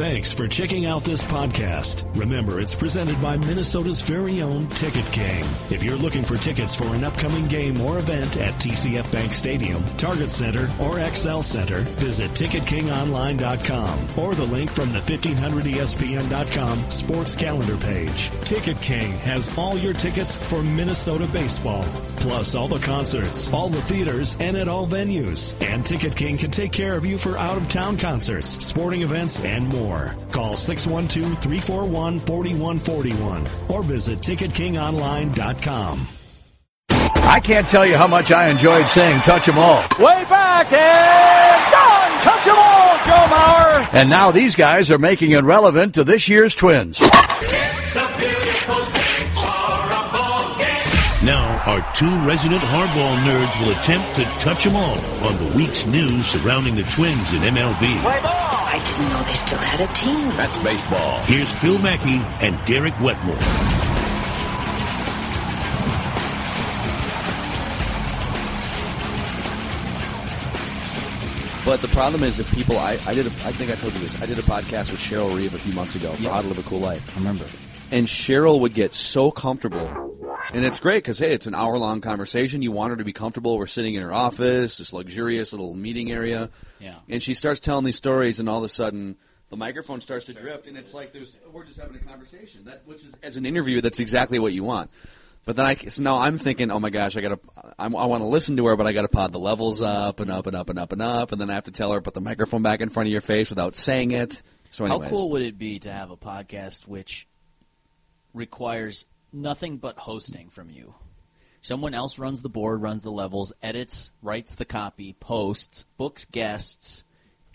Thanks for checking out this podcast. Remember, it's presented by Minnesota's very own Ticket King. If you're looking for tickets for an upcoming game or event at TCF Bank Stadium, Target Center, or XL Center, visit TicketKingOnline.com or the link from the 1500ESPN.com sports calendar page. Ticket King has all your tickets for Minnesota baseball, plus all the concerts, all the theaters, and at all venues. And Ticket King can take care of you for out-of-town concerts, sporting events, and more. Call 612-341-4141 or visit TicketKingOnline.com. I can't tell you how much I enjoyed saying touch 'em all. Way back and gone. Touch 'em all, Joe Mauer. And now these guys are making it relevant to this year's Twins. Now, our two resident hardball nerds will attempt to touch 'em all on the week's news surrounding the Twins in MLB. I didn't know they still had a team. That's baseball. Here's Phil Mackey and Derek Wetmore. But the problem is, if people, I, I did, a, I think I told you this. I did a podcast with Cheryl Reeve a few months ago for How to Live a Cool Life. I remember. And Cheryl would get so comfortable, and it's great because hey, it's an hour long conversation. You want her to be comfortable. We're sitting in her office, this luxurious little meeting area. Yeah. And she starts telling these stories, and all of a sudden, the microphone starts to drift, and it's like there's we're just having a conversation. That which is as an interview, that's exactly what you want. But then I so now I'm thinking, oh my gosh, I gotta, I, I want to listen to her, but I gotta pod the levels up and up and up and up and up, and then I have to tell her put the microphone back in front of your face without saying it. So How cool would it be to have a podcast which requires nothing but hosting from you? Someone else runs the board, runs the levels, edits, writes the copy, posts, books guests.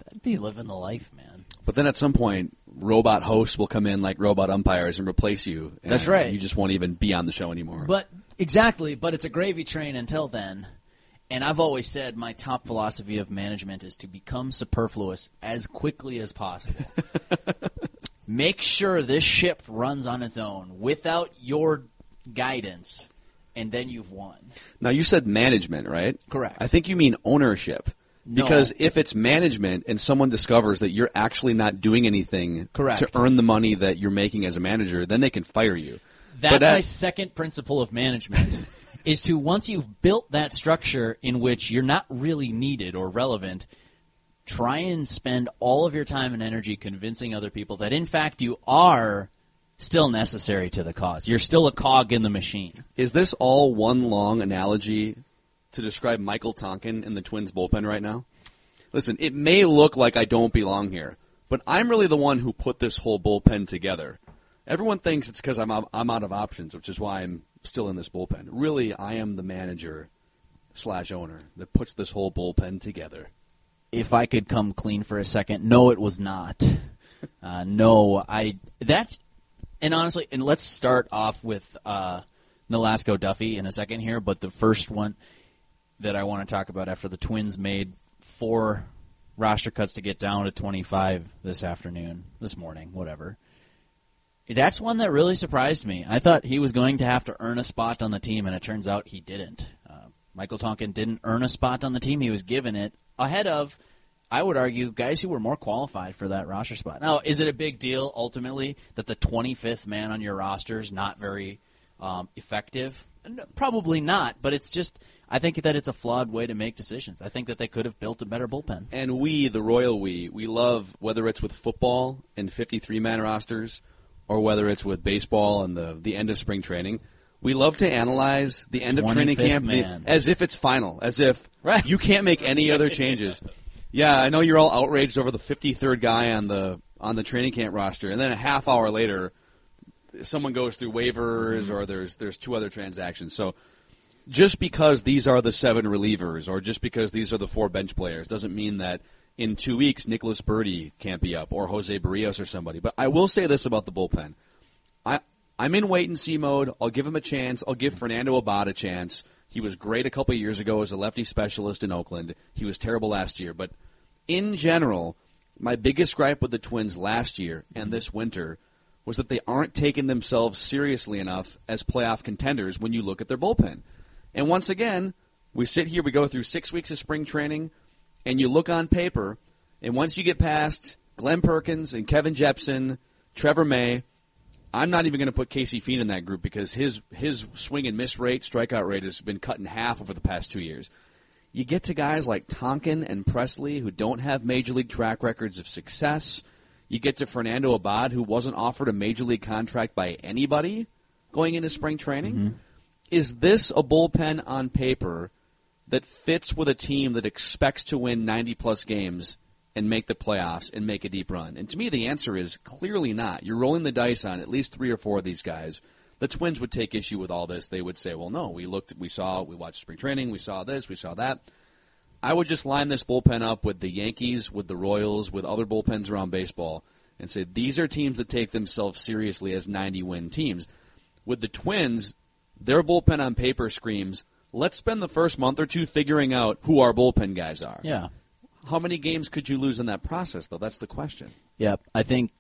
That'd be living the life, man. But then at some point, robot hosts will come in like robot umpires and replace you. and That's right. You just won't even be on the show anymore. But exactly, but it's a gravy train until then. And I've always said my top philosophy of management is to become superfluous as quickly as possible. Make sure this ship runs on its own without your guidance, and then you've won. now you said management, right? Correct. I think you mean ownership. No. Because if it's management and someone discovers that you're actually not doing anything Correct. to earn the money that you're making as a manager, then they can fire you. That's But at- my second principle of management is to once you've built that structure in which you're not really needed or relevant, try and spend all of your time and energy convincing other people that in fact you are still necessary to the cause. You're still a cog in the machine. Is this all one long analogy to describe Michael Tonkin in the Twins bullpen right now? Listen, it may look like I don't belong here, but I'm really the one who put this whole bullpen together. Everyone thinks it's because I'm I'm out of options, which is why I'm still in this bullpen. Really, I am the manager slash owner that puts this whole bullpen together. If I could come clean for a second, no, it was not. Uh, no, I that's and honestly, and let's start off with uh, Nolasco Duffey in a second here. But the first one that I want to talk about after the Twins made four roster cuts to get down to 25 this afternoon, this morning, whatever. That's one that really surprised me. I thought he was going to have to earn a spot on the team, and it turns out he didn't. Michael Tonkin didn't earn a spot on the team. He was given it ahead of, I would argue, guys who were more qualified for that roster spot. Now, is it a big deal ultimately that the 25th man on your roster is not very um, effective? Probably not, but it's just. I think that it's a flawed way to make decisions. I think that they could have built a better bullpen. And we, the royal we, we love whether it's with football and 53 man rosters or whether it's with baseball and the, the end of spring training. We love to analyze the end of training camp the- as if it's final, as if Right. you can't make any other changes. Yeah, I know you're all outraged over the 53rd guy on the on the training camp roster, and then a half hour later, someone goes through waivers or there's there's two other transactions. So just because these are the seven relievers or just because these are the four bench players doesn't mean that in two weeks Nicholas Burdi can't be up or Jose Berrios or somebody. But I will say this about the bullpen. I I'm in wait and see mode. I'll give him a chance. I'll give Fernando Abad a chance. He was great a couple years ago as a lefty specialist in Oakland. He was terrible last year, but in general, my biggest gripe with the Twins last year and this winter was that they aren't taking themselves seriously enough as playoff contenders when you look at their bullpen. And once again, we sit here, we go through six weeks of spring training, and you look on paper, and once you get past Glenn Perkins and Kevin Jepsen, Trevor May. I'm not even going to put Casey Fien in that group because his his swing and miss rate, strikeout rate has been cut in half over the past two years. You get to guys like Tonkin and Pressly who don't have major league track records of success. You get to Fernando Abad who wasn't offered a major league contract by anybody going into spring training. Mm-hmm. Is this a bullpen on paper that fits with a team that expects to win 90 plus games and make the playoffs and make a deep run? And to me, the answer is clearly not. You're rolling the dice on at least three or four of these guys. The Twins would take issue with all this. They would say, well, no, we looked, we saw, we watched spring training, we saw this, we saw that. I would just line this bullpen up with the Yankees, with the Royals, with other bullpens around baseball, and say these are teams that take themselves seriously as 90 win teams. With the Twins, their bullpen on paper screams, let's spend the first month or two figuring out who our bullpen guys are. Yeah. How many games could you lose in that process, though? That's the question. Yep. I think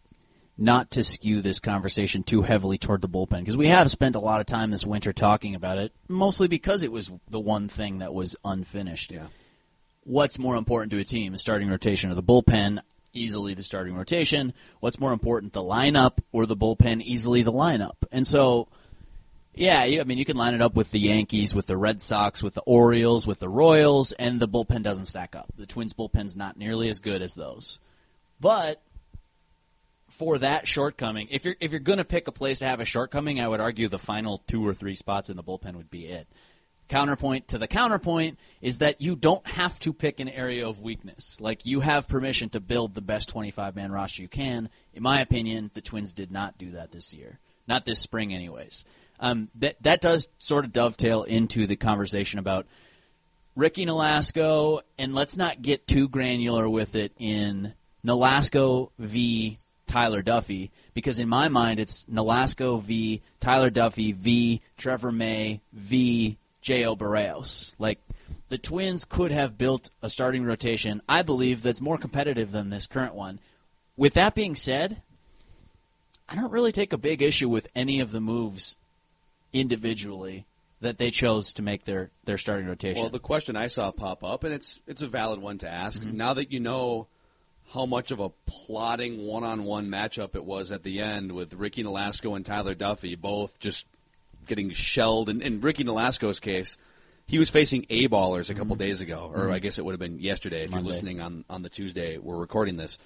not to skew this conversation too heavily toward the bullpen because we have spent a lot of time this winter talking about it, mostly because it was the one thing that was unfinished. Yeah. What's more important to a team, the starting rotation or the bullpen? Easily the starting rotation. What's more important, the lineup or the bullpen? Easily the lineup. And so, yeah, you, I mean, you can line it up with the Yankees, with the Red Sox, with the Orioles, with the Royals, and the bullpen doesn't stack up. The Twins bullpen's not nearly as good as those. But for that shortcoming, if you're if you're going to pick a place to have a shortcoming, I would argue the final two or three spots in the bullpen would be it. Counterpoint to the counterpoint is that you don't have to pick an area of weakness. Like you have permission to build the best 25 man roster you can. In my opinion, the Twins did not do that this year, not this spring, anyways. Um, that that does sort of dovetail into the conversation about Ricky Nolasco, and let's not get too granular with it in Nolasco v. Tyler Duffey, because in my mind it's Nolasco v. Tyler Duffey v. Trevor May v. J.O. Berrios. Like, the Twins could have built a starting rotation, I believe, that's more competitive than this current one. With that being said, I don't really take a big issue with any of the moves individually that they chose to make their, their starting rotation. Well, the question I saw pop up, and it's it's a valid one to ask. Mm-hmm. Now that you know how much of a plotting one-on-one matchup it was at the end with Ricky Nolasco and Tyler Duffey, both just getting shelled. And in Ricky Nolasco's case, he was facing A ballers a couple days ago, or I guess it would have been yesterday if Mm-hmm. Monday. you're listening on on the Tuesday we're recording this.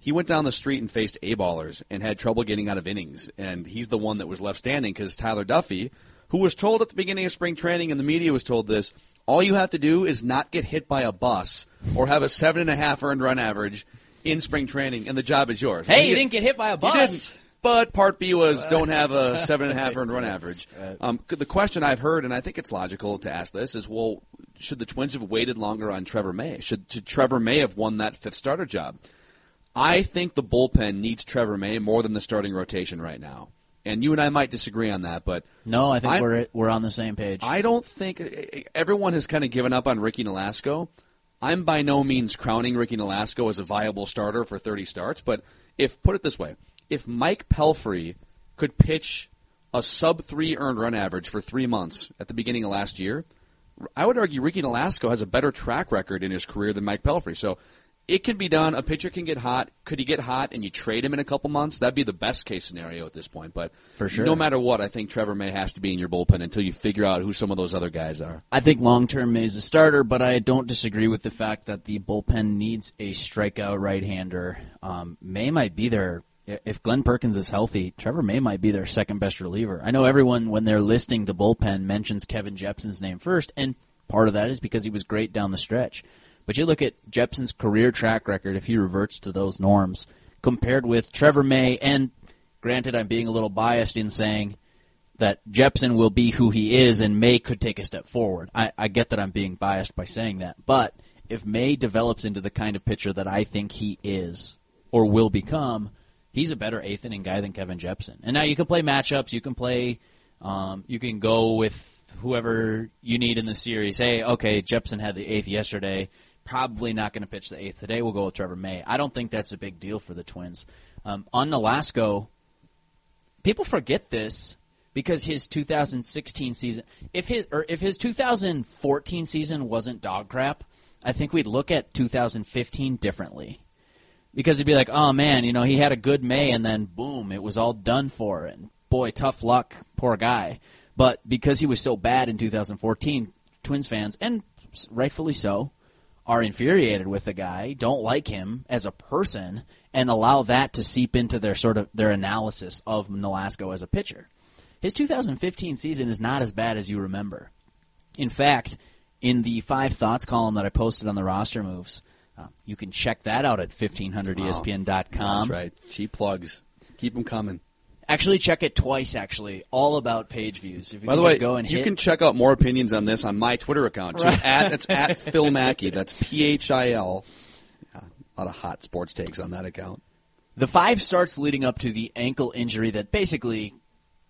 He went down the street and faced A ballers and had trouble getting out of innings, and he's the one that was left standing because Tyler Duffey, who was told at the beginning of spring training, and the media was told this, all you have to do is not get hit by a bus or have a seven and a half earned run average in spring training, and the job is yours. hey, He- you didn't get hit by a bus. But part B was don't have a seven and a half earned run average. Um, the question I've heard, and I think it's logical to ask this, is well, should the Twins have waited longer on Trevor May? Should, should Trevor May have won that fifth starter job? I think the bullpen needs Trevor May more than the starting rotation right now. And you and I might disagree on that, but No, I think I'm- we're we're on the same page. I don't think everyone has kind of given up on Ricky Nolasco. I'm by no means crowning Ricky Nolasco as a viable starter for 30 starts, but if put it this way, if Mike Pelfrey could pitch a sub three earned run average for three months at the beginning of last year, I would argue Ricky Nolasco has a better track record in his career than Mike Pelfrey. So it can be done. A pitcher can get hot. Could he get hot and you trade him in a couple months? That'd be the best case scenario at this point. But For sure. no matter what, I think Trevor May has to be in your bullpen until you figure out who some of those other guys are. I think long term May's a starter, but I don't disagree with the fact that the bullpen needs a strikeout right hander. Um, May might be their if Glenn Perkins is healthy, Trevor May might be their second best reliever. I know everyone when they're listing the bullpen mentions Kevin Jepsen's name first, and part of that is because he was great down the stretch. But you look at Jepsen's career track record if he reverts to those norms compared with Trevor May and granted I'm being a little biased in saying that Jepson will be who he is and May could take a step forward. I, I get that I'm being biased by saying that, but if May develops into the kind of pitcher that I think he is or will become, he's a better eighth inning guy than Kevin Jepsen. And now you can play matchups, you can play, um, you can go with whoever you need in the series. Hey, okay, Jepson had the eighth yesterday. Probably not going to pitch the eighth today. We'll go with Trevor May. I don't think that's a big deal for the Twins. Um, on Nolasco, people forget this because his 2016 season, if his or if his 2014 season wasn't dog crap, I think we'd look at 2015 differently. because he'd be like, "Oh man, you know, he had a good May and then boom, it was all done for." And boy, tough luck, poor guy. But because he was so bad in 2014, Twins fans and rightfully so are infuriated with the guy, don't like him as a person, and allow that to seep into their sort of their analysis of Nolasco as a pitcher. His 2015 season is not as bad as you remember. In fact, in the five thoughts column that I posted on the roster moves, uh, you can check that out at 1500ESPN.com. That's right. Cheap plugs. Keep them coming. Actually, check it twice. Actually, all about page views. If you By the just way, go and you hit, can check out more opinions on this on my Twitter account. Too. At it's at Phil Mackey. That's P H I L. Yeah, a lot of hot sports takes on that account. the five starts leading up to the ankle injury that basically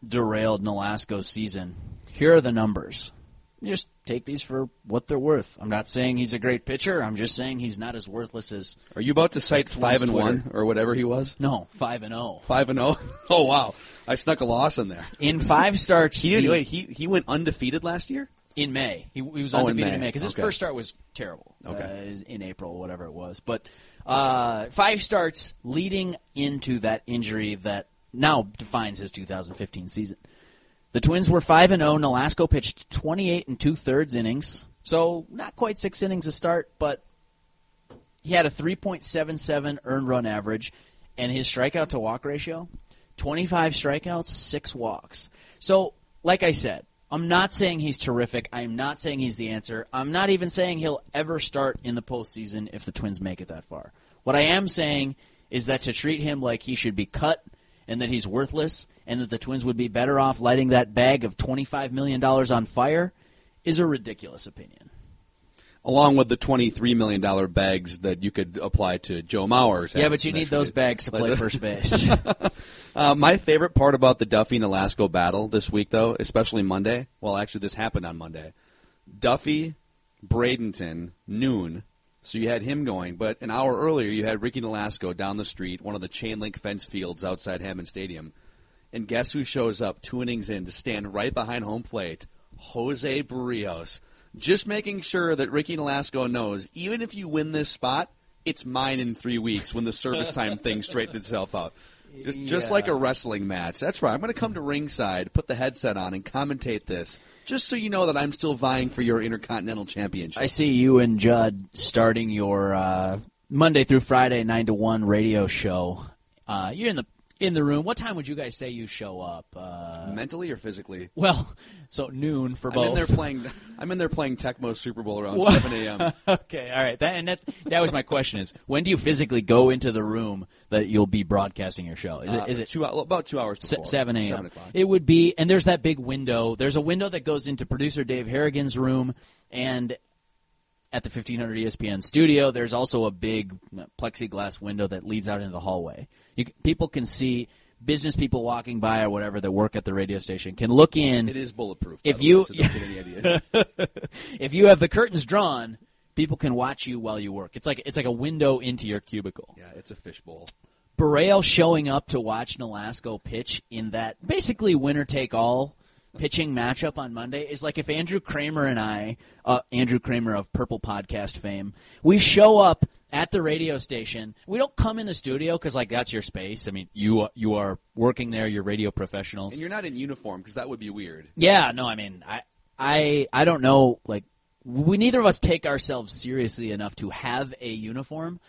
derailed Nolasco's season. Here are the numbers. Just take these for what they're worth. I'm not saying he's a great pitcher. I'm just saying he's not as worthless as Are you about to cite five and Twitter. one or whatever he was? no five and zero Five and zero. Oh wow, I snuck a loss in there. in five starts. He did. Wait, he he went undefeated last year. in May. He, he was Oh, undefeated May. in May because his Okay. first start was terrible. Okay. uh, in April, whatever it was. But uh, five starts leading into that injury that now defines his 2015 season. The Twins were five and zero. Nolasco pitched 28 and two thirds innings, so not quite six innings a start, but he had a 3.77 earned run average, and his strikeout to walk ratio, 25 strikeouts, six walks. So, like I said, I'm not saying he's terrific. I'm not saying he's the answer. I'm not even saying he'll ever start in the postseason if the Twins make it that far. What I am saying is that to treat him like he should be cut and that he's worthless and that the Twins would be better off lighting that bag of $25 million on fire is a ridiculous opinion. Along with the twenty-three million dollar bags that you could apply to Joe Mauer's. Yeah, but you need those bags to play first base. Uh, my favorite part about the Duffey and Alasko battle this week, though, especially Monday. Well, actually, this happened on Monday. Duffey, Bradenton, noon. So you had him going, but an hour earlier you had Ricky Nolasco down the street, one of the chain link fence fields outside Hammond Stadium. And guess who shows up two innings in to stand right behind home plate? Jose Berrios. Just making sure that Ricky Nolasco knows, even if you win this spot, it's mine in three weeks when the service time thing straightens itself out. Just, just like a wrestling match. That's right. I'm going to come to ringside, put the headset on, and commentate this, just so you know that I'm still vying for your Intercontinental Championship. I see you and Judd starting your uh, Monday through Friday nine to one radio show. Uh, you're in the in the room. What time would you guys say you show up? Uh, Mentally or physically? well, so noon for I'm both. in there playing. I'm in there playing Tecmo Super Bowl around What? 7 a.m. okay, all right. That and that's that was my question: is when do you physically go into the room that you'll be broadcasting your show? Is Uh, it is it two about two hours before 7 Seven a.m. o'clock. It would be, and there's that big window. There's a window that goes into producer Dave Harrigan's room, and at the 1500 ESPN studio, there's also a big uh, plexiglass window that leads out into the hallway. You, people can see business people walking by or whatever that work at the radio station can look in. It is bulletproof. If the way, you- so don't get any idea. If you have the curtains drawn, people can watch you while you work. It's like it's like a window into your cubicle. yeah, it's a fishbowl. Borrell showing up to watch Nolasco pitch in that basically winner take all pitching matchup on Monday is like if Andrew Krammer and I, uh, Andrew Krammer of Purple Podcast fame, we show up at the radio station. We don't come in the studio because like that's your space. I mean, you you are working there. You're radio professionals. And you're not in uniform because that would be weird. Yeah, no, I mean, I, I, I don't know. Like, we neither of us take ourselves seriously enough to have a uniform,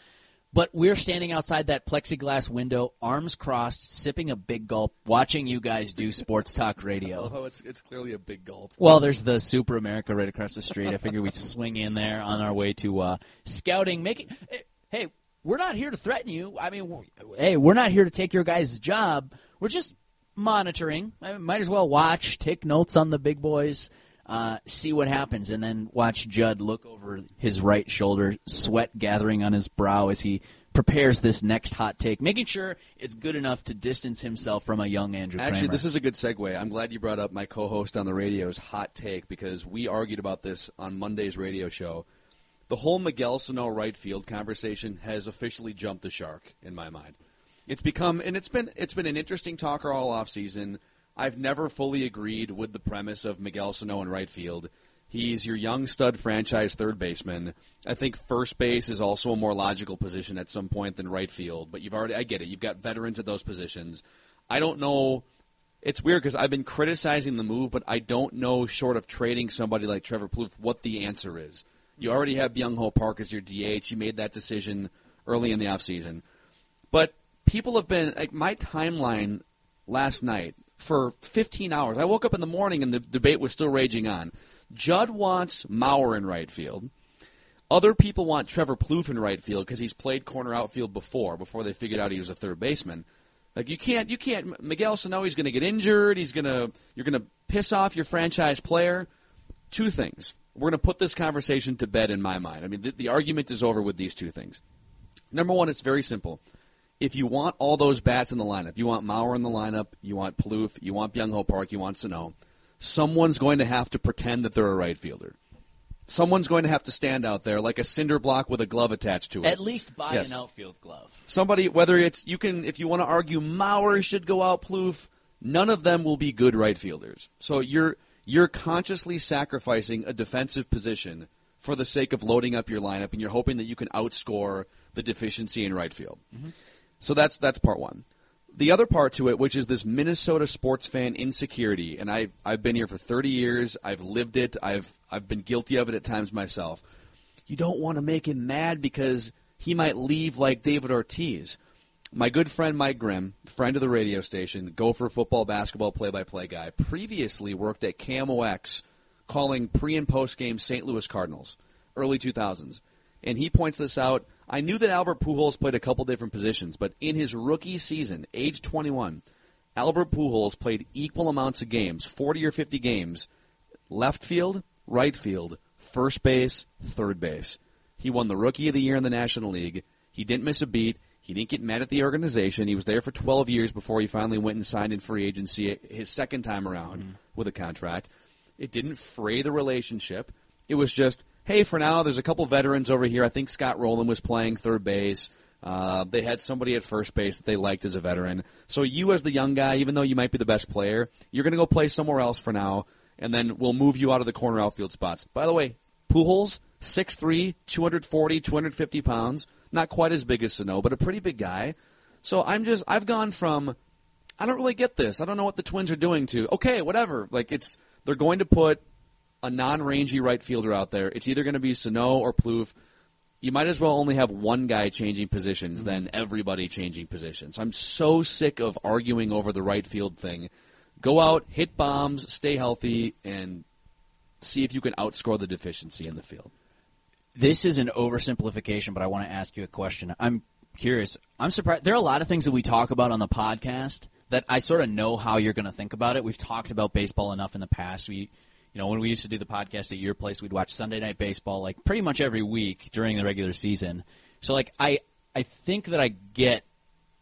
but we're standing outside that plexiglass window, arms crossed, sipping a big gulp, watching you guys do sports talk radio. Oh, it's it's clearly a big gulp. Well, there's the Super America right across the street. I figure we swing in there on our way to uh, scouting, making. Hey, we're not here to threaten you. I mean, we're- hey, we're not here to take your guys' job. We're just monitoring. I mean, might as well watch, take notes on the big boys, uh, see what happens, and then watch Judd look over his right shoulder, sweat gathering on his brow as he prepares this next hot take, making sure it's good enough to distance himself from a young Andrew Actually, Krammer. this is a good segue. I'm glad you brought up my co-host on the radio's hot take because we argued about this on Monday's radio show. The whole Miguel Sano right field conversation has officially jumped the shark in my mind. It's become and it's been it's been an interesting talker all off season. I've never fully agreed with the premise of Miguel Sano in right field. He's your young stud franchise third baseman. I think first base is also a more logical position at some point than right field, but you've already I get it. You've got veterans at those positions. I don't know it's weird because I've been criticizing the move, but I don't know, short of trading somebody like Trevor Plouffe, what the answer is. You already have Byung Ho Park as your DH. You made that decision early in the offseason. But people have been, like, my timeline last night for 15 hours. I woke up in the morning and the debate was still raging on. Judd wants Mauer in right field. Other people want Trevor Plouffe in right field because he's played corner outfield before, before they figured out he was a third baseman. Like you can't, you can't. Miguel Sano, he's going to get injured. He's going to, you're going to piss off your franchise player. Two things. We're going to put this conversation to bed in my mind. I mean, the, the argument is over with these two things. Number one, it's very simple. If you want all those bats in the lineup, you want Mauer in the lineup, you want Plouffe, you want Byung Ho Park, you want Sano, someone's going to have to pretend that they're a right fielder someone's going to have to stand out there like a cinder block with a glove attached to it. At least buy Yes. an outfield glove. Somebody, whether it's you can, if you want to argue Mauer should go out, Plouffe, none of them will be good right fielders. So you're you're consciously sacrificing a defensive position for the sake of loading up your lineup, and you're hoping that you can outscore the deficiency in right field. Mm-hmm. So that's that's part one. The other part to it, which is this Minnesota sports fan insecurity, and I I've been here for 30 years. I've lived it. I've I've been guilty of it at times myself. You don't want to make him mad because he might leave like David Ortiz. My good friend Mike Grimm, friend of the radio station, Gopher football, basketball play-by-play guy, previously worked at KMOX calling pre and post game St. Louis Cardinals, early 2000s. And he points this out. I knew that Albert Pujols played a couple different positions, but in his rookie season, age 21, Albert Pujols played equal amounts of games, 40 or 50 games, left field, right field, first base, third base. He won the Rookie of the Year in the National League. He didn't miss a beat. He didn't get mad at the organization. He was there for 12 years before he finally went and signed in free agency his second time around mm-hmm. with a contract. It didn't fray the relationship. It was just, hey, for now, there's a couple veterans over here. I think Scott Rolen was playing third base. Uh, they had somebody at first base that they liked as a veteran. So you, as the young guy, even though you might be the best player, you're going to go play somewhere else for now, and then we'll move you out of the corner outfield spots. By the way, Pujols, 6'3", 240, 250 pounds, not quite as big as Sano, but a pretty big guy. So I'm just, I've gone from, I don't really get this. I don't know what the Twins are doing to, okay, whatever. Like it's, they're going to put a non-rangy right fielder out there. It's either going to be Sano or Plouffe. You might as well only have one guy changing positions mm-hmm. than everybody changing positions. I'm so sick of arguing over the right field thing. Go out, hit bombs, stay healthy, and see if you can outscore the deficiency in the field. This is an oversimplification, but I want to ask you a question. I'm curious. I'm surprised. There are a lot of things that we talk about on the podcast that I sort of know how you're going to think about it. We've talked about baseball enough in the past. We, you know, when we used to do the podcast at your place, we'd watch Sunday Night Baseball like pretty much every week during the regular season. So like I, I think that I get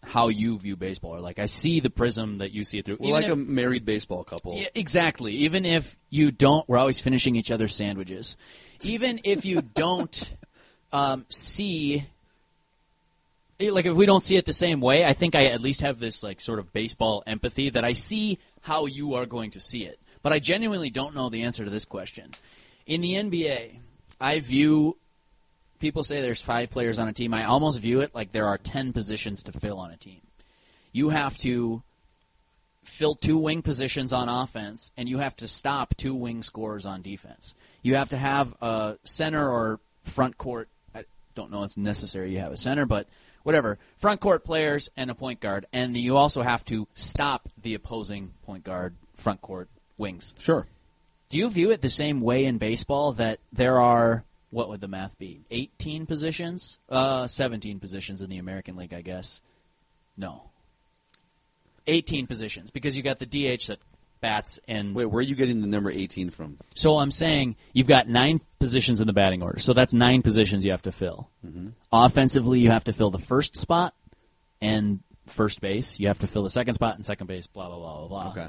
how you view baseball, or like I see the prism that you see it through. We're like if- a married baseball couple. yeah, exactly. Even if you don't, we're always finishing each other's sandwiches. Even if you don't um, see, eh, like if we don't see it the same way, I think I at least have this like sort of baseball empathy that I see how you are going to see it. But I genuinely don't know the answer to this question. In the NBA, I view people say there's five players on a team. I almost view it like there are ten positions to fill on a team. You have to fill two wing positions on offense, and you have to stop two wing scorers on defense. You have to have a center or front court. I don't know it's necessary you have a center, but whatever. Front court players and a point guard, and you also have to stop the opposing point guard, front court wings. Sure. Do you view it the same way in baseball that there are what would the math be? 18 positions? Uh 17 positions in the American League, I guess. No. 18 positions because you got the DH that bats and Wait, where are you getting the number 18 from? so I'm saying you've got 9 positions in the batting order. So that's 9 positions you have to fill. Offensively, you have to fill the first spot and first base. You have to fill the second spot and second base, blah blah blah blah blah. Okay.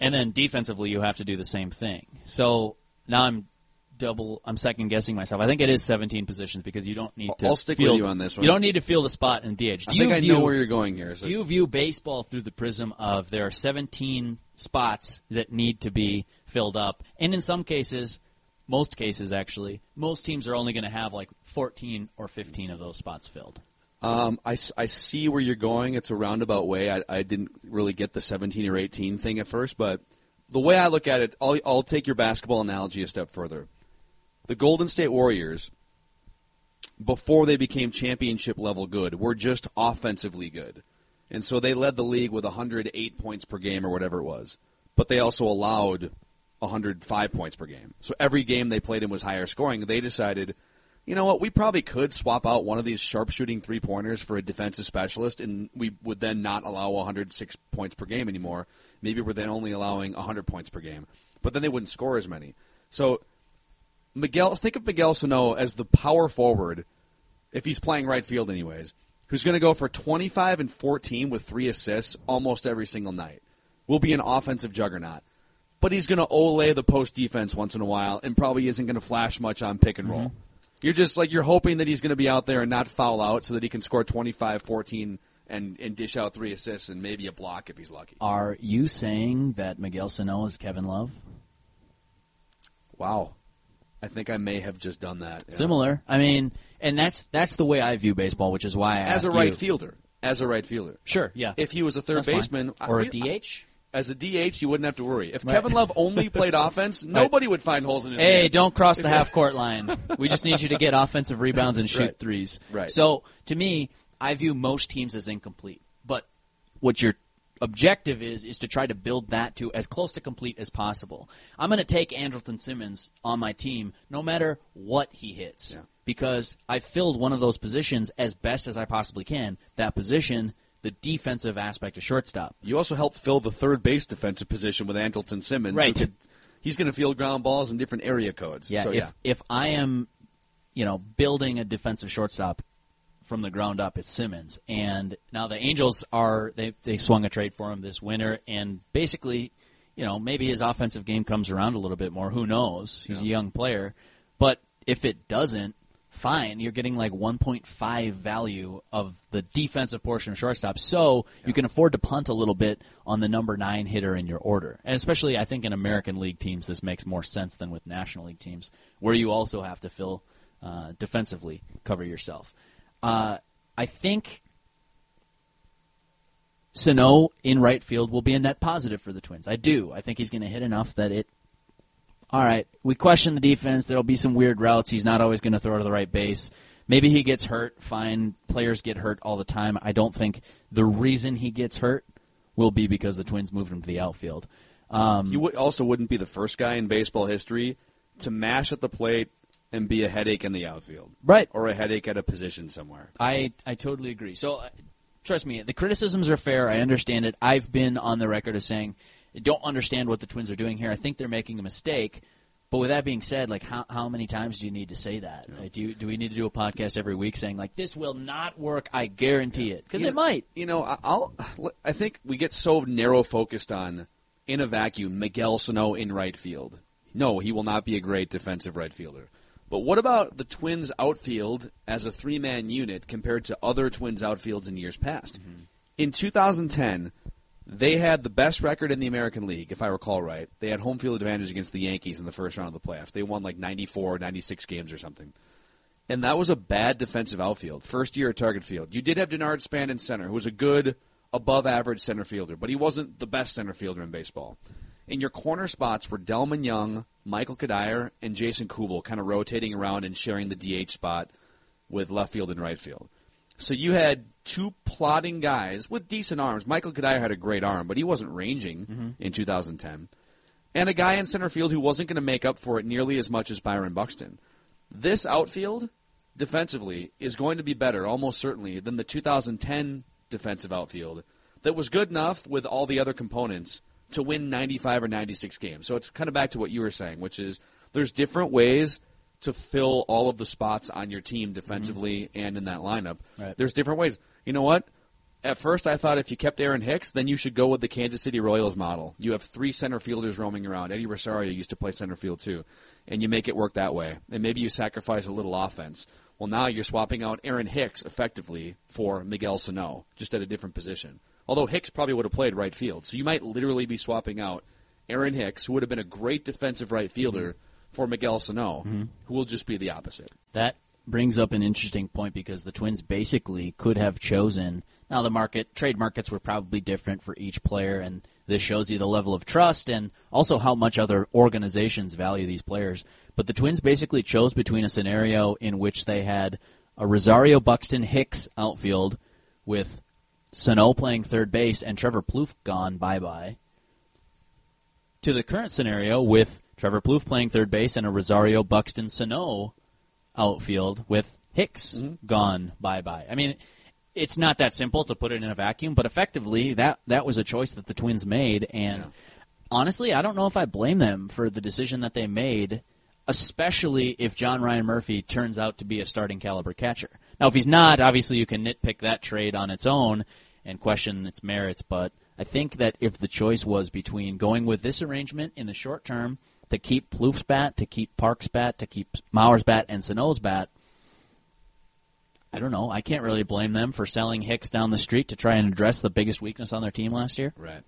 And then defensively, you have to do the same thing. So now I'm double. I'm second guessing myself. I think it is 17 positions because you don't need to. I'll stick with you on this one. You don't need to field a spot in DH. Do I you think I view, know where you're going here. So Do you view baseball through the prism of there are 17 spots that need to be filled up, and in some cases, most cases actually, most teams are only going to have like 14 or 15 of those spots filled. Um, I, I see where you're going. It's a roundabout way. I, I didn't really get the 17 or 18 thing at first, but the way I look at it, I'll, I'll take your basketball analogy a step further. The Golden State Warriors, before they became championship level good, were just offensively good. And so they led the league with 108 points per game or whatever it was. But they also allowed 105 points per game. So every game they played in was higher scoring. They decided, you know what, we probably could swap out one of these sharpshooting three pointers for a defensive specialist, and we would then not allow 106 points per game anymore. Maybe we're then only allowing 100 points per game. But then they wouldn't score as many. So Miguel, think of Miguel Sano as the power forward, if he's playing right field, anyways, who's going to go for 25 and 14 with three assists almost every single night. Will be an offensive juggernaut, but he's going to ole the post defense once in a while, and probably isn't going to flash much on pick and roll. Mm-hmm. You're just like you're hoping that he's going to be out there and not foul out, so that he can score 25, 14, and and dish out three assists and maybe a block if he's lucky. Are you saying that Miguel Sano is Kevin Love? Wow, I think I may have just done that. Yeah. Similar. I mean, and that's that's the way I view baseball, which is why I as a right you. fielder. As a right fielder. Sure, yeah. If he was a third That's fine. baseman or a I- DH. As a DH, you wouldn't have to worry. If Right. Kevin Love only played offense, nobody would find holes in his Hey, game. don't cross the half court line. We just need you to get offensive rebounds and shoot Right. threes. Right. So to me, I view most teams as incomplete. But what your objective is is to try to build that to as close to complete as possible. I'm going to take Andrelton Simmons on my team no matter what he hits Yeah. because I filled one of those positions as best as I possibly can. That position, the defensive aspect of shortstop. You also help fill the third base defensive position with Andrelton Simmons. Right. could- he's going to field ground balls in different area codes. Yeah, So, if yeah. if I am, you know, building a defensive shortstop from the ground up, it's Simmons. And now the Angels are they they swung a trade for him this winter, and basically, you know, maybe his offensive game comes around a little bit more. Who knows? He's a young player, but if it doesn't. Fine, you're getting like 1.5 value of the defensive portion of shortstop, so you can afford to punt a little bit on the number nine hitter in your order. And especially, I think in American League teams, this makes more sense than with National League teams, where you also have to fill uh, defensively, cover yourself. Uh, I think Sano in right field will be a net positive for the Twins. I do. I think he's going to hit enough that it. All right, we question the defense. There'll be some weird routes. He's not always going to throw to the right base. Maybe he gets hurt. Fine. Players get hurt all the time. I don't think the reason he gets hurt will be because the Twins moved him to the outfield. Um, You would, also wouldn't be the first guy in baseball history to mash at the plate and be a headache in the outfield. Right. Or a headache at a position somewhere. I, I totally agree. So, uh, trust me, the criticisms are fair. I understand it. I've been on the record of saying don't understand what the Twins are doing here. I think they're making a mistake. But with that being said, like how how many times do you need to say that? Like, do you, do we need to do a podcast every week saying like this will not work? I guarantee it because it know- might. You know, I- I'll. I think we get so narrow focused on in a vacuum Miguel Sano in right field. No, he will not be a great defensive right fielder. But what about the Twins outfield as a three man unit compared to other Twins outfields in years past? Mm-hmm. In 2010, they had the best record in the American League, if I recall right. They had home field advantage against the Yankees in the first round of the playoffs. They won like 94, 96 games or something. And that was a bad defensive outfield. First year at Target Field. You did have Denard Span in center, who was a good, above average center fielder, but he wasn't the best center fielder in baseball. In your corner spots were Delmon Young, Michael Cuddyer, and Jason Kubel kind of rotating around and sharing the DH spot with left field and right field. So you had two plotting guys with decent arms. Michael Cuddyer had a great arm, but he wasn't ranging mm-hmm. in 2010. And a guy in center field who wasn't going to make up for it nearly as much as Byron Buxton. This outfield, defensively, is going to be better, almost certainly, than the 2010 defensive outfield that was good enough with all the other components to win 95 or 96 games. So it's kind of back to what you were saying, which is there's different ways to fill all of the spots on your team defensively and in that lineup. Right. There's different ways. You know what? At first, I thought if you kept Aaron Hicks, then you should go with the Kansas City Royals model. You have three center fielders roaming around. Eddie Rosario used to play center field too, and you make it work that way. And maybe you sacrifice a little offense. Well, now you're swapping out Aaron Hicks effectively for Miguel Sano, just at a different position. Although Hicks probably would have played right field, so you might literally be swapping out Aaron Hicks, who would have been a great defensive right fielder, for Miguel Sano, Mm-hmm. who will just be the opposite. That brings up an interesting point because the Twins basically could have chosen. Now the market trade markets were probably different for each player, and this shows you the level of trust and also how much other organizations value these players. But the Twins basically chose between a scenario in which they had a Rosario Buxton Hicks outfield with Sano playing third base and Trevor Plouffe gone bye bye, to the current scenario with Trevor Plouffe playing third base and a Rosario Buxton Sano outfield with Hicks mm-hmm. gone bye bye. I mean, it's not that simple to put it in a vacuum, but effectively that that was a choice that the Twins made, and honestly, I don't know if I blame them for the decision that they made. Especially if John Ryan Murphy turns out to be a starting caliber catcher. Now, if he's not, obviously you can nitpick that trade on its own and question its merits. But I think that if the choice was between going with this arrangement in the short term to keep Plouffe's bat, to keep Park's bat, to keep Mauer's bat, and Sano's bat, I don't know. I can't really blame them for selling Hicks down the street to try and address the biggest weakness on their team last year. Right.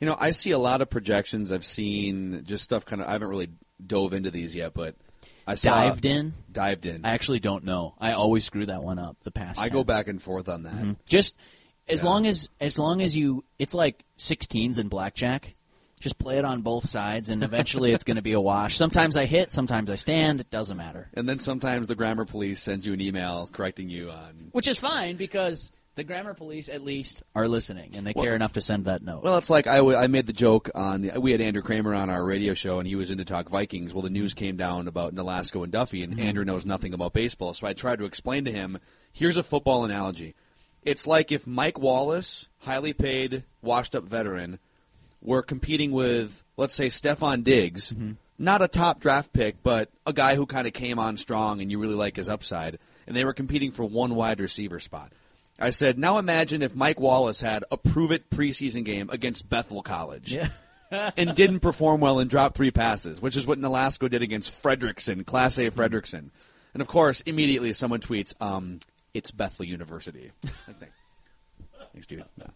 You know, I see a lot of projections. I've seen just stuff kind of. I haven't really dove into these yet, but I saw Dived in? Dived in. I actually don't know. I always screw that one up. The past. I go back and forth on that. Mm-hmm. Just as Yeah. long as as long as you, it's like 16s in blackjack. Just play it on both sides, and eventually it's going to be a wash. Sometimes I hit, sometimes I stand. It doesn't matter, And then sometimes the grammar police sends you an email correcting you on. which is fine because the grammar police at least are listening and they care enough to send that note. Well, it's like I, w- I made the joke on. The, we had Andrew Krammer on our radio show, and he was in to talk Vikings. Well, the news came down about Nolasco and Duffey, and mm-hmm. Andrew knows nothing about baseball. So I tried to explain to him. Here's a football analogy. It's like if Mike Wallace, highly paid, washed-up veteran, were competing with, let's say, Stefon Diggs, not a top draft pick, but a guy who kind of came on strong, and you really like his upside, and they were competing for one wide receiver spot. I said, now imagine if Mike Wallace had a prove it preseason game against Bethel College. and didn't perform well and dropped three passes, which is what Nolasco did against Frederickson, Class A Frederickson. And of course, immediately someone tweets, um, it's Bethel University. Thanks, dude. Yeah.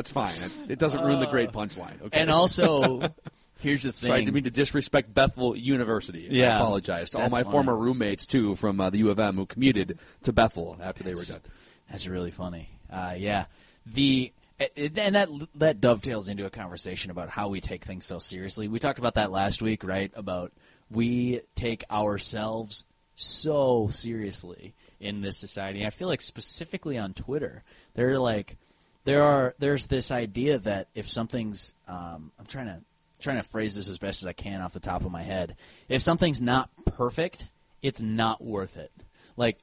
That's fine. It, it doesn't ruin the great punchline. Okay? and also, here's the thing. Sorry, I didn't mean to disrespect Bethel University. I Yeah. apologize to all my former roommates too from uh, the U of M who commuted to Bethel after they were done. That's really funny. Uh, yeah, the and that that dovetails into a conversation about how we take things so seriously. We talked about that last week, right? About we take ourselves so seriously in this society. I feel like specifically on Twitter, they're like there are there's this idea that if something's um, I'm trying to trying to phrase this as best as I can off the top of my head. If something's not perfect, it's not worth it. Like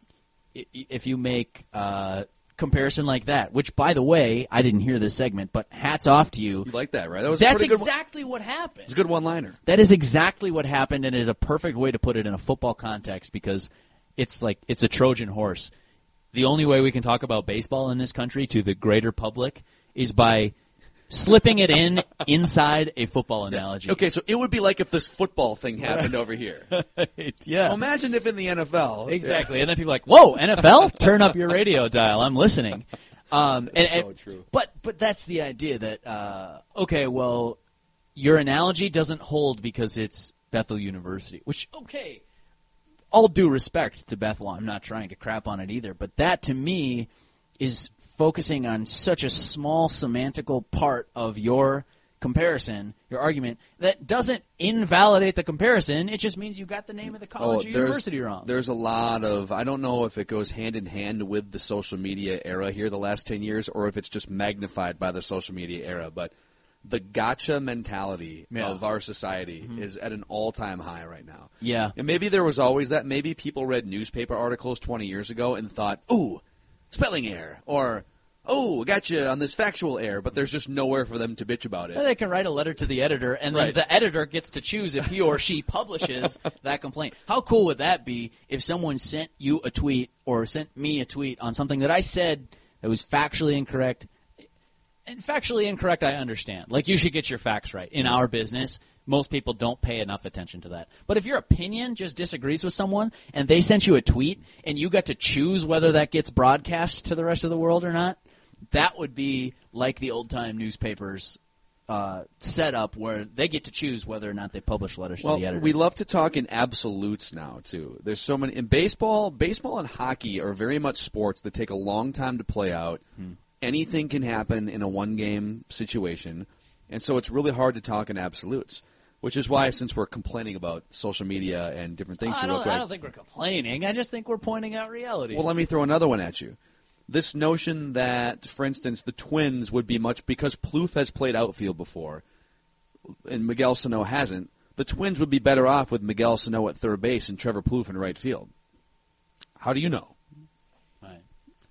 if you make a comparison like that, which by the way, I didn't hear this segment, but hats off to you. You like that, right? That was a That's good one- exactly what happened. It's a good one-liner. That is exactly what happened, and it is a perfect way to put it in a football context because it's like it's a Trojan horse. The only way we can talk about baseball in this country to the greater public is by slipping it in inside a football analogy. Okay, so it would be like if this football thing happened over here. yeah. So imagine if in the NFL, Exactly. And then people are like, "Whoa, NFL! Turn up your radio dial. I'm listening." Um, and, so and- true. But but that's the idea that uh, okay, well, your analogy doesn't hold because it's Bethel University. Which okay, all due respect to Bethel, I'm not trying to crap on it either. But that to me is focusing on such a small semantical part of your comparison, your argument, that doesn't invalidate the comparison. It just means you got the name of the college or oh, university wrong. There's a lot of I don't know if it goes hand in hand with the social media era here the last ten years, or if it's just magnified by the social media era. But the gotcha mentality Yeah. of our society mm-hmm. is at an all-time high right now. Yeah. and maybe there was always that. Maybe people read newspaper articles 20 years ago and thought, "Ooh, spelling error," or "Oh, gotcha on this factual error," but there's just nowhere for them to bitch about it. They can write a letter to the editor, and then Right. the editor gets to choose if he or she publishes that complaint. How cool would that be if someone sent you a tweet or sent me a tweet on something that I said that was factually incorrect? And factually incorrect, I understand. Like, you should get your facts right. In our business, most people don't pay enough attention to that. But if your opinion just disagrees with someone and they sent you a tweet and you got to choose whether that gets broadcast to the rest of the world or not, that would be like the old time newspapers uh, setup where they get to choose whether or not they publish letters Well, to the editor. we love to talk in absolutes now too. There's so many in baseball. Baseball and hockey are very much sports that take a long time to play out. Hmm. Anything can happen in a one-game situation, and so it's really hard to talk in absolutes. Which is why, since we're complaining about social media and different things, I don't, quick, I don't think we're complaining. I just think we're pointing out realities. Well, let me throw another one at you. This notion that, for instance, the Twins would be much because Plouffe has played outfield before, and Miguel Sano hasn't. The Twins would be better off with Miguel Sano at third base and Trevor Plouffe in right field. How do you know?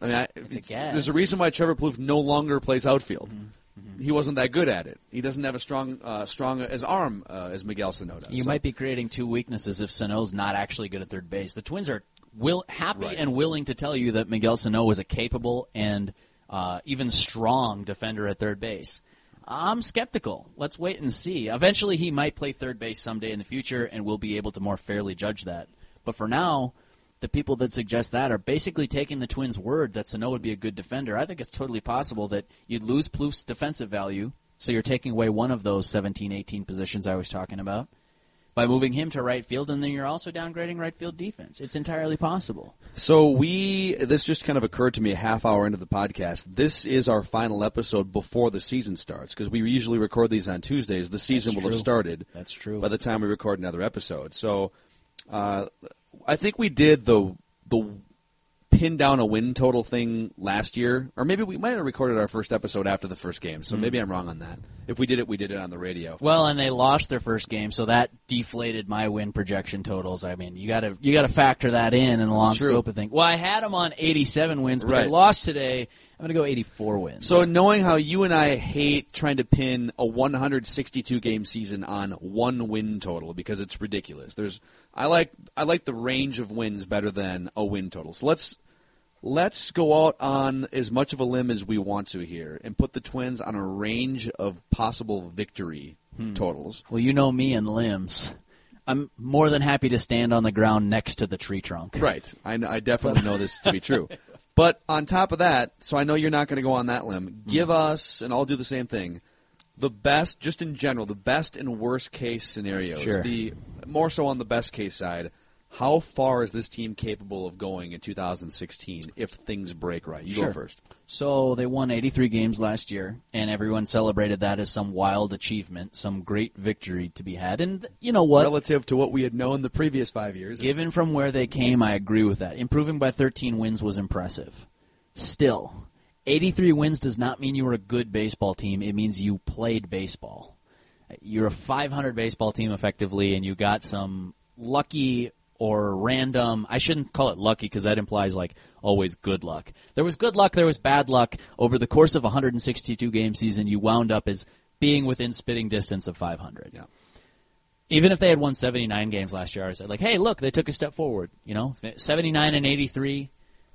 I mean, I, It's a guess. there's a reason why Trevor Plouffe no longer plays outfield. Mm-hmm. He wasn't that good at it. He doesn't have a strong, uh, strong as arm uh, as Miguel Sano does. You So- might be creating two weaknesses if Sano's not actually good at third base. The Twins are will happy Right. and willing to tell you that Miguel Sano is a capable and uh, even strong defender at third base. I'm skeptical. Let's wait and see. Eventually, he might play third base someday in the future, and we'll be able to more fairly judge that. But for now, the people that suggest that are basically taking the Twins' word that Sano would be a good defender. I think it's totally possible that you'd lose Plouffe's defensive value, so you're taking away one of those 17, 18 positions I was talking about by moving him to right field, and then you're also downgrading right field defense. It's entirely possible. So we this just kind of occurred to me a half hour into the podcast. This is our final episode before the season starts because we usually record these on Tuesdays. The season That's will have started. That's true. By the time we record another episode, so uh, I think we did the the pin down a win total thing last year, or maybe we might have recorded our first episode after the first game. So hmm. maybe I'm wrong on that. If we did it, we did it on the radio. Well, and they lost their first game, so that deflated my win projection totals. I mean, you got to you got to factor that in in the long scope of things. Well, I had them on 87 wins, but they Right. lost today. I'm going to go 84 wins. So knowing how you and I hate trying to pin a 162 game season on one win total because it's ridiculous. There's I like I like the range of wins better than a win total. So let's let's go out on as much of a limb as we want to here and put the Twins on a range of possible victory hmm. totals. well, you know me and limbs. I'm more than happy to stand on the ground next to the tree trunk. Right. I, I definitely know this to be true. But on top of that, so I know you're not going to go on that limb. Give mm-hmm. us, and I'll do the same thing, the best, just in general, the best and worst case scenarios. Sure. The more so on the best case side. How far is this team capable of going in 2016 if things break right? You Sure. go first. So they won 83 games last year, and everyone celebrated that as some wild achievement, some great victory to be had. And you know what? Relative to what we had known the previous five years. Given from where they came, I agree with that. Improving by 13 wins was impressive. Still, 83 wins does not mean you were a good baseball team. It means you played baseball. You're a 500 baseball team effectively, and you got some lucky or random. I shouldn't call it lucky because that implies like always good luck. There was good luck, there was bad luck. Over the course of a 162 game season, you wound up as being within spitting distance of 500 Yeah. even if they had won 79 games last year, I said like, hey, look, they took a step forward. You know, 79 and 83,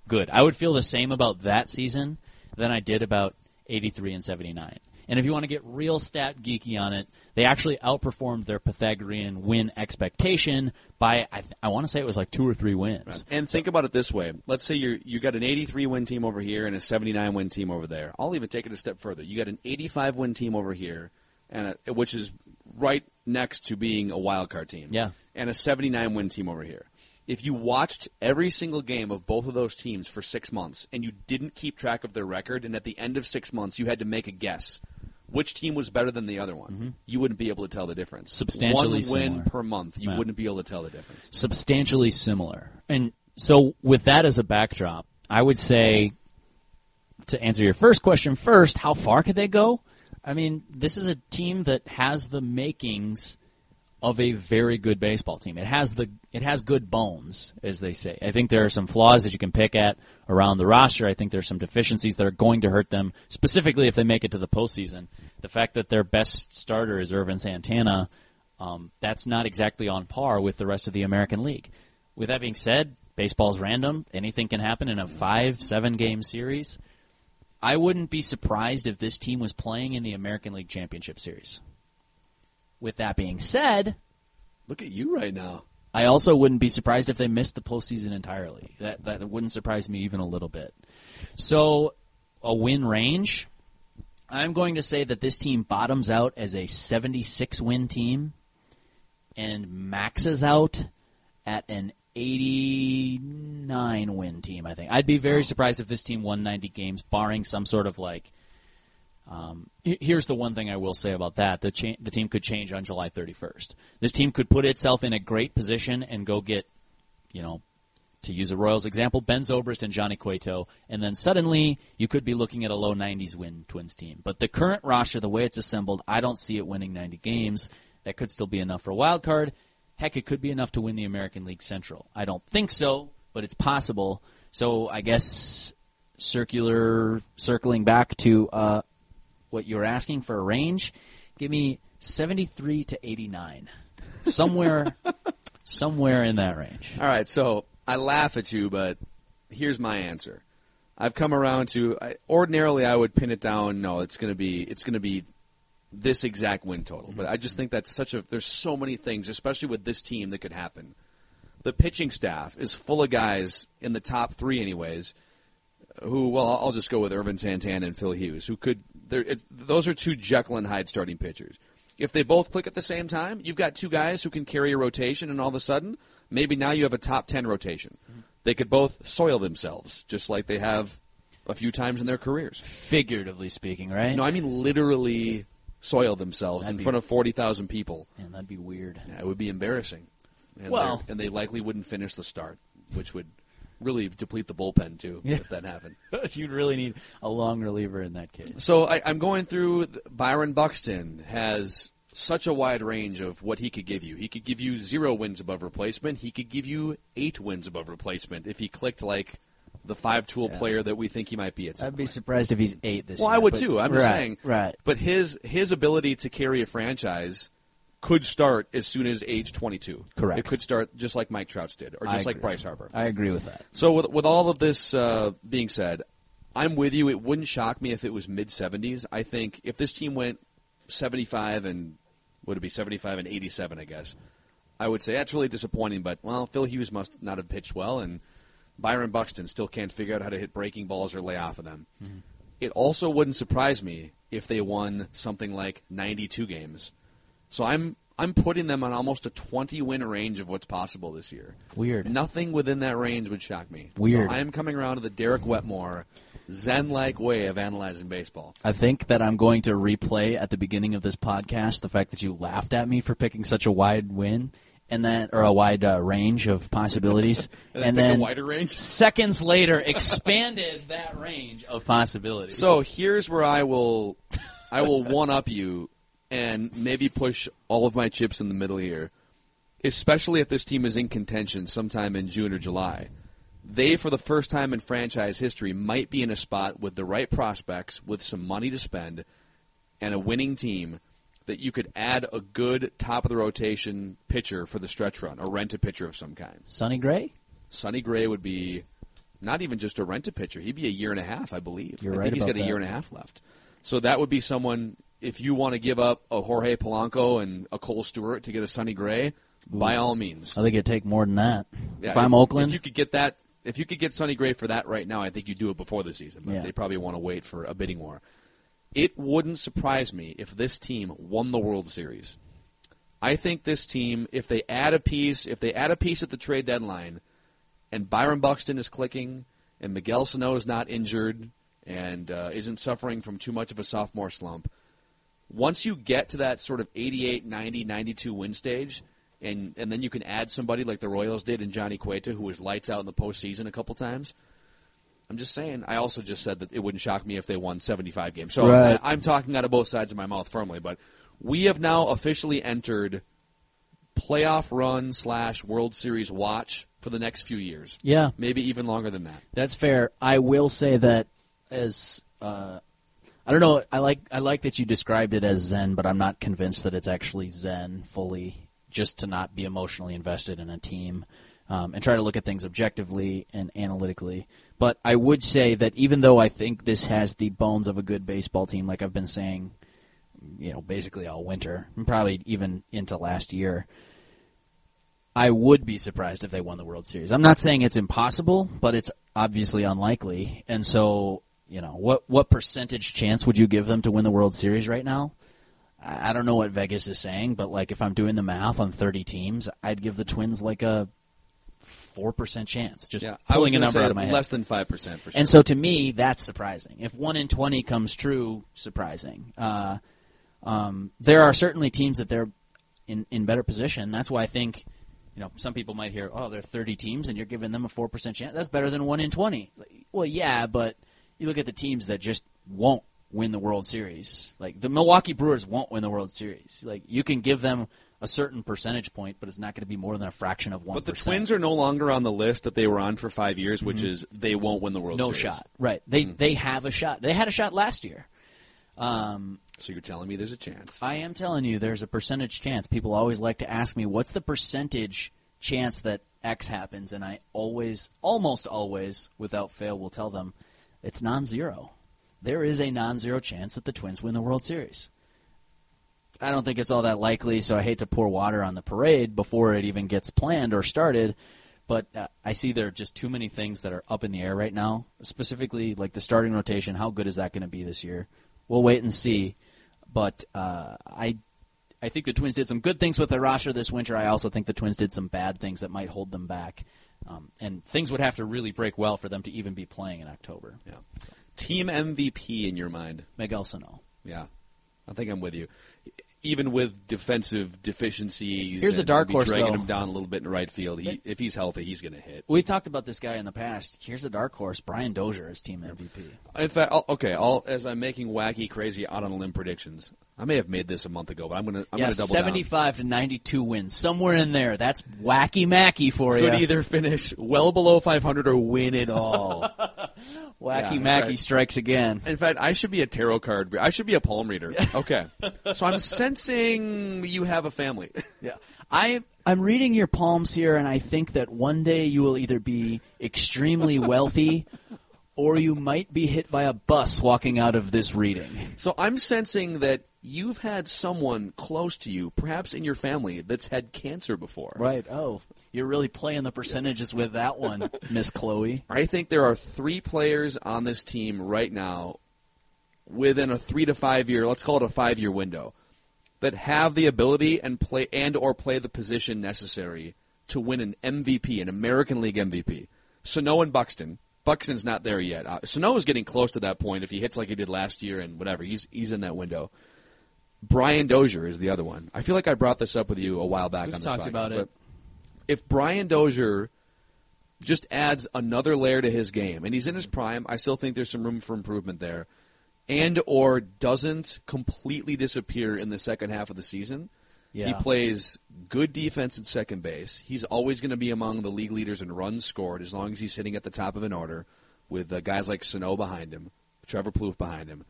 good. I would feel the same about that season than I did about 83 and 79. And if you want to get real stat geeky on it, they actually outperformed their Pythagorean win expectation by I, th- I want to say it was like two or three wins. And think about it this way: let's say you you got an 83 win team over here and a 79 win team over there. I'll even take it a step further. You got an 85 win team over here, and a, which is right next to being a wild card team. Yeah. and a 79 win team over here. If you watched every single game of both of those teams for six months and you didn't keep track of their record, and at the end of six months you had to make a guess which team was better than the other one, mm-hmm. you wouldn't be able to tell the difference. Substantially one win per month, you Yeah. wouldn't be able to tell the difference. substantially similar. And so, with that as a backdrop, I would say to answer your first question first, how far could they go? I mean, this is a team that has the makings of a very good baseball team. It has the it has good bones, as they say. I think there are some flaws that you can pick at around the roster. I think there's some deficiencies that are going to hurt them, specifically if they make it to the postseason. The fact that their best starter is Ervin Santana, um, that's not exactly on par with the rest of the American League. With that being said, baseball's random. Anything can happen in a five, seven game series. I wouldn't be surprised if this team was playing in the American League Championship Series. With that being said, Look at you right now. I also wouldn't be surprised if they missed the postseason entirely. That that wouldn't surprise me even a little bit. So, a win range. I'm going to say that this team bottoms out as a 76 win team and maxes out at an 89 win team, I think. I'd be very surprised if this team won 90 games, barring some sort of like. Um, here's the one thing I will say about that: the cha- the team could change on July 31st. This team could put itself in a great position and go get, you know, to use a Royals example, Ben Zobrist and Johnny Cueto, and then suddenly you could be looking at a low 90s win Twins team. But the current roster, the way it's assembled, I don't see it winning 90 games. That could still be enough for a wild card. Heck, it could be enough to win the American League Central. I don't think so, but it's possible. So I guess circular, circling back to uh, what you were asking for a range, give me 73 to 89, somewhere, somewhere in that range. All right, so I laugh at you, but here's my answer. I've come around to I, ordinarily I would pin it down. No, it's going to be it's going to be this exact win total. But I just mm-hmm. think that's such a there's so many things, especially with this team, that could happen. The pitching staff is full of guys in the top three, anyways. Who? Well, I'll just go with Ervin Santana and Phil Hughes, who could. It, those are two Jekyll and Hyde starting pitchers. If they both click at the same time, you've got two guys who can carry a rotation, and all of a sudden, maybe now you have a top ten rotation. Mm-hmm. They could both soil themselves, just like they have a few times in their careers. Figuratively speaking, right? No, I mean literally soil themselves That'd in be- front of forty thousand people. Man, that'd be weird. Yeah, it would be embarrassing. And Well- and they likely wouldn't finish the start, which would really deplete the bullpen too if that happened. You'd really need a long reliever in that case. So I, I'm going through. Byron Buxton has such a wide range of what he could give you. He could give you zero wins above replacement. He could give you eight wins above replacement if he clicked like the five tool player that we think he might be at. I'd be point. surprised if he's eight this Well, year. Well, I would too. I'm right, just saying. Right. But his his ability to carry a franchise could start as soon as age 22. Correct. It could start just like Mike Trout's did, or just like. Bryce Harper. I agree with that. So with with all of this uh, being said, I'm with you. It wouldn't shock me if it was mid 70s. I think if this team went 75 and would it be 75 and 87, I guess. I would say that's really disappointing. But well, Phil Hughes must not have pitched well, and Byron Buxton still can't figure out how to hit breaking balls or lay off of them. It also wouldn't surprise me if they won something like 92 games. So I'm I'm putting them on almost a 20 win range of what's possible this year. Weird. Nothing within that range would shock me. Weird. So I am coming around to the Derek Wetmore Zen-like way of analyzing baseball. I think that I'm going to replay at the beginning of this podcast the fact that you laughed at me for picking such a wide win and then or a wide uh, range of possibilities, And and, then wider range? seconds later expanded that range of possibilities. So here's where I will I will one up you and maybe push all of my chips in the middle here. Especially if this team is in contention sometime in June or July. They, for the first time in franchise history, might be in a spot with the right prospects, with some money to spend, and a winning team that you could add a good top of the rotation pitcher for the stretch run, or rent a pitcher of some kind. Sonny Gray, Sonny Gray would be not even just a rent a pitcher. He'd be a year and a half, I believe. You're I right think he's got a that. year and a half left. So that would be someone if you want to give up a Jorge Polanco and a Kohl Stewart to get a Sonny Gray, by all means. I think it'd take more than that. Yeah, if I'm Oakland, if you could get that, if you could get Sonny Gray for that right now, I think you'd do it before the season. But Yeah. they probably want to wait for a bidding war. It wouldn't surprise me if this team won the World Series. I think this team, if they add a piece, if they add a piece at the trade deadline, and Byron Buxton is clicking, and Miguel Sano is not injured, and uh, isn't suffering from too much of a sophomore slump, once you get to that sort of 88, 90, 92 win stage, and, and then you can add somebody like the Royals did in Johnny Cueto, who was lights out in the postseason a couple times. I'm just saying. I also just said that it wouldn't shock me if they won 75 games. So Right. I, I'm talking out of both sides of my mouth firmly. But we have now officially entered playoff run slash World Series watch for the next few years. Yeah. maybe even longer than that. That's fair. I will say that as uh, I don't know. I like I like that you described it as Zen, but I'm not convinced that it's actually Zen fully. Just to not be emotionally invested in a team um, and try to look at things objectively and analytically. But I would say that even though I think this has the bones of a good baseball team, like I've been saying, you know, basically all winter, and probably even into last year. I would be surprised if they won the World Series. I'm not saying it's impossible, but it's obviously unlikely. And so you know, what what percentage chance would you give them to win the World Series right now? I don't know what Vegas is saying, but like if I'm doing the math on 30 teams, I'd give the Twins like a four percent chance. Just Yeah, pulling a number out of my head. less than five percent for sure. And so to me, that's surprising. If one in twenty comes true, surprising. Uh, um, there are certainly teams that they're in in better position. That's why I think, you know, some people might hear, "Oh, there are thirty teams, and you're giving them a four percent chance." That's better than one in twenty. Like, well, yeah, but you look at the teams that just won't win the World Series. Like the Milwaukee Brewers won't win the World Series. Like you can give them a certain percentage point, but it's not going to be more than a fraction of one. but the Twins are no longer on the list that they were on for five years, which is they won't win the World Series. no Series. shot. Right? They they have a shot. They had a shot last year. Um, So you're telling me there's a chance? I am telling you, there's a percentage chance. People always like to ask me, what's the percentage chance that X happens? And I always, almost always, without fail, will tell them it's non zero. There is a non zero chance that the Twins win the World Series. I don't think it's all that likely, so I hate to pour water on the parade before it even gets planned or started. But uh, I see there are just too many things that are up in the air right now. Specifically, like the starting rotation. How good is that going to be this year? We'll wait and see. But uh, I, I think the Twins did some good things with their roster this winter. I also think the Twins did some bad things that might hold them back. Um, and things would have to really break well for them to even be playing in October. Yeah. Team MVP in your mind? Miguel Sano. Yeah, I think I'm with you. Even with defensive deficiencies, Here's a dark horse, dragging though. him down a little bit in the right field. He, if he's healthy, he's going to hit. We've talked about this guy in the past. Here's a dark horse. Brian Dozier is team MVP. In fact, I'll, okay, I'll, as I'm making wacky, crazy, out on a limb predictions, I may have made this a month ago, but I'm going to I'm yeah, going to double 75 to 92 wins. Somewhere in there. That's wacky Mackey for down. you. Could either finish well below 500 or win it all. wacky Yeah, Mackey right. strikes again. In fact, I should be a tarot card. I should be a palm reader. Okay, so I'm sensing you have a family. Yeah. I I'm reading your palms here and I think that one day you will either be extremely wealthy or you might be hit by a bus walking out of this reading. So I'm sensing that you've had someone close to you, perhaps in your family, that's had cancer before. Right. Oh, you're really playing the percentages with that one, Miss Cleo. I think there are three players on this team right now within a three to five year, let's call it a five year window, that have the ability and play and or play the position necessary to win an MVP, an American League MVP. Sano and Buxton. Buxton's not there yet. Uh, Sano is getting close to that point if he hits like he did last year and whatever. He's he's in that window. Brian Dozier is the other one. I feel like I brought this up with you a while back We've on this talked podcast, about it. If Brian Dozier just adds another layer to his game, and he's in his prime, I still think there's some room for improvement there, and or doesn't completely disappear in the second half of the season. He plays good defense at second base. He's always going to be among the league leaders in runs scored as long as he's sitting at the top of an order with uh, guys like Sano behind him, Trevor Plouffe behind him.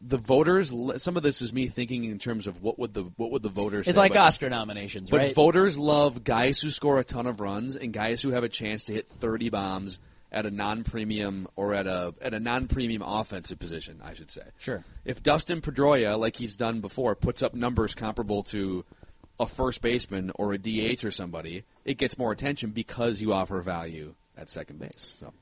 The voters, some of this is me thinking in terms of what would the what would the voters It's say, like Oscar nominations, but right? voters love guys who score a ton of runs and guys who have a chance to hit 30 bombs at a non-premium or at a at a non-premium offensive position, I should say. Sure. If Dustin Pedroia, like he's done before, puts up numbers comparable to a first baseman or a DH or somebody, it gets more attention because you offer value at second base. So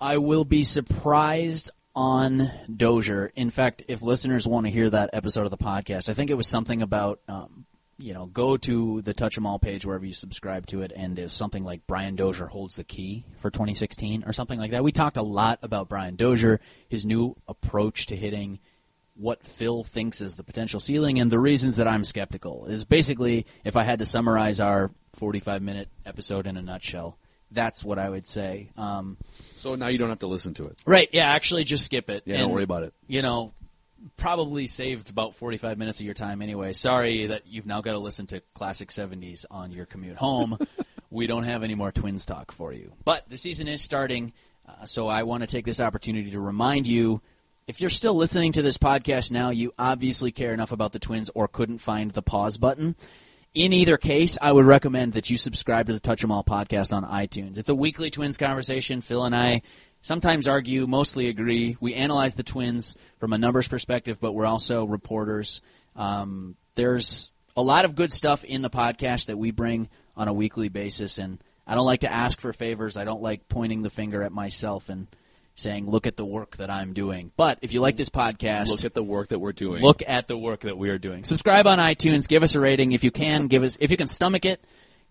I will be surprised on Dozier. In fact, if listeners want to hear that episode of the podcast, I think it was something about, um, you know, go to the Touch 'Em All page wherever you subscribe to it, and if something like Brian Dozier holds the key for 2016 or something like that. We talked a lot about Brian Dozier, his new approach to hitting, what Phil thinks is the potential ceiling, and the reasons that I'm skeptical is basically if I had to summarize our 45 minute episode in a nutshell. That's what I would say. Um, so now you don't have to listen to it. Right. Yeah. Actually, just skip it. Yeah, don't worry about it. You know, probably saved about forty-five minutes of your time anyway. Sorry that you've now got to listen to classic '70s on your commute home. we don't have any more Twins talk for you, but the season is starting, uh, so I want to take this opportunity to remind you. If you're still listening to this podcast now, you obviously care enough about the Twins or couldn't find the pause button. In either case, I would recommend that you subscribe to the Touch 'Em All podcast on iTunes. It's a weekly Twins conversation. Phil and I sometimes argue, mostly agree. We analyze the Twins from a numbers perspective, but we're also reporters. Um, there's a lot of good stuff in the podcast that we bring on a weekly basis, and I don't like to ask for favors. I don't like pointing the finger at myself and saying, "Look at the work that I'm doing." But if you like this podcast, Look at the work that we're doing. look at the work that we are doing. Subscribe on iTunes. Give us a rating if you can. Give us if you can stomach it.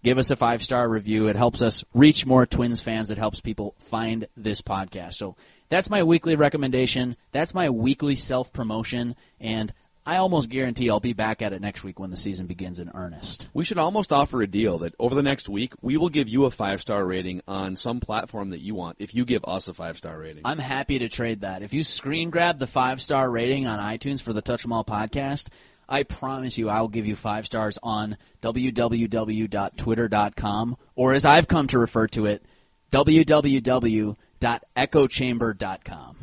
Give us a five star review. It helps us reach more Twins fans. It helps people find this podcast. So that's my weekly recommendation. That's my weekly self promotion. And I almost guarantee I'll be back at it next week when the season begins in earnest. We should almost offer a deal that over the next week we will give you a five star rating on some platform that you want. If you give us a five star rating, I'm happy to trade that. If you screen grab the five star rating on iTunes for the Touch 'em All podcast, I promise you I'll give you five stars on www.twitter.com or as I've come to refer to it, www.echochamber.com.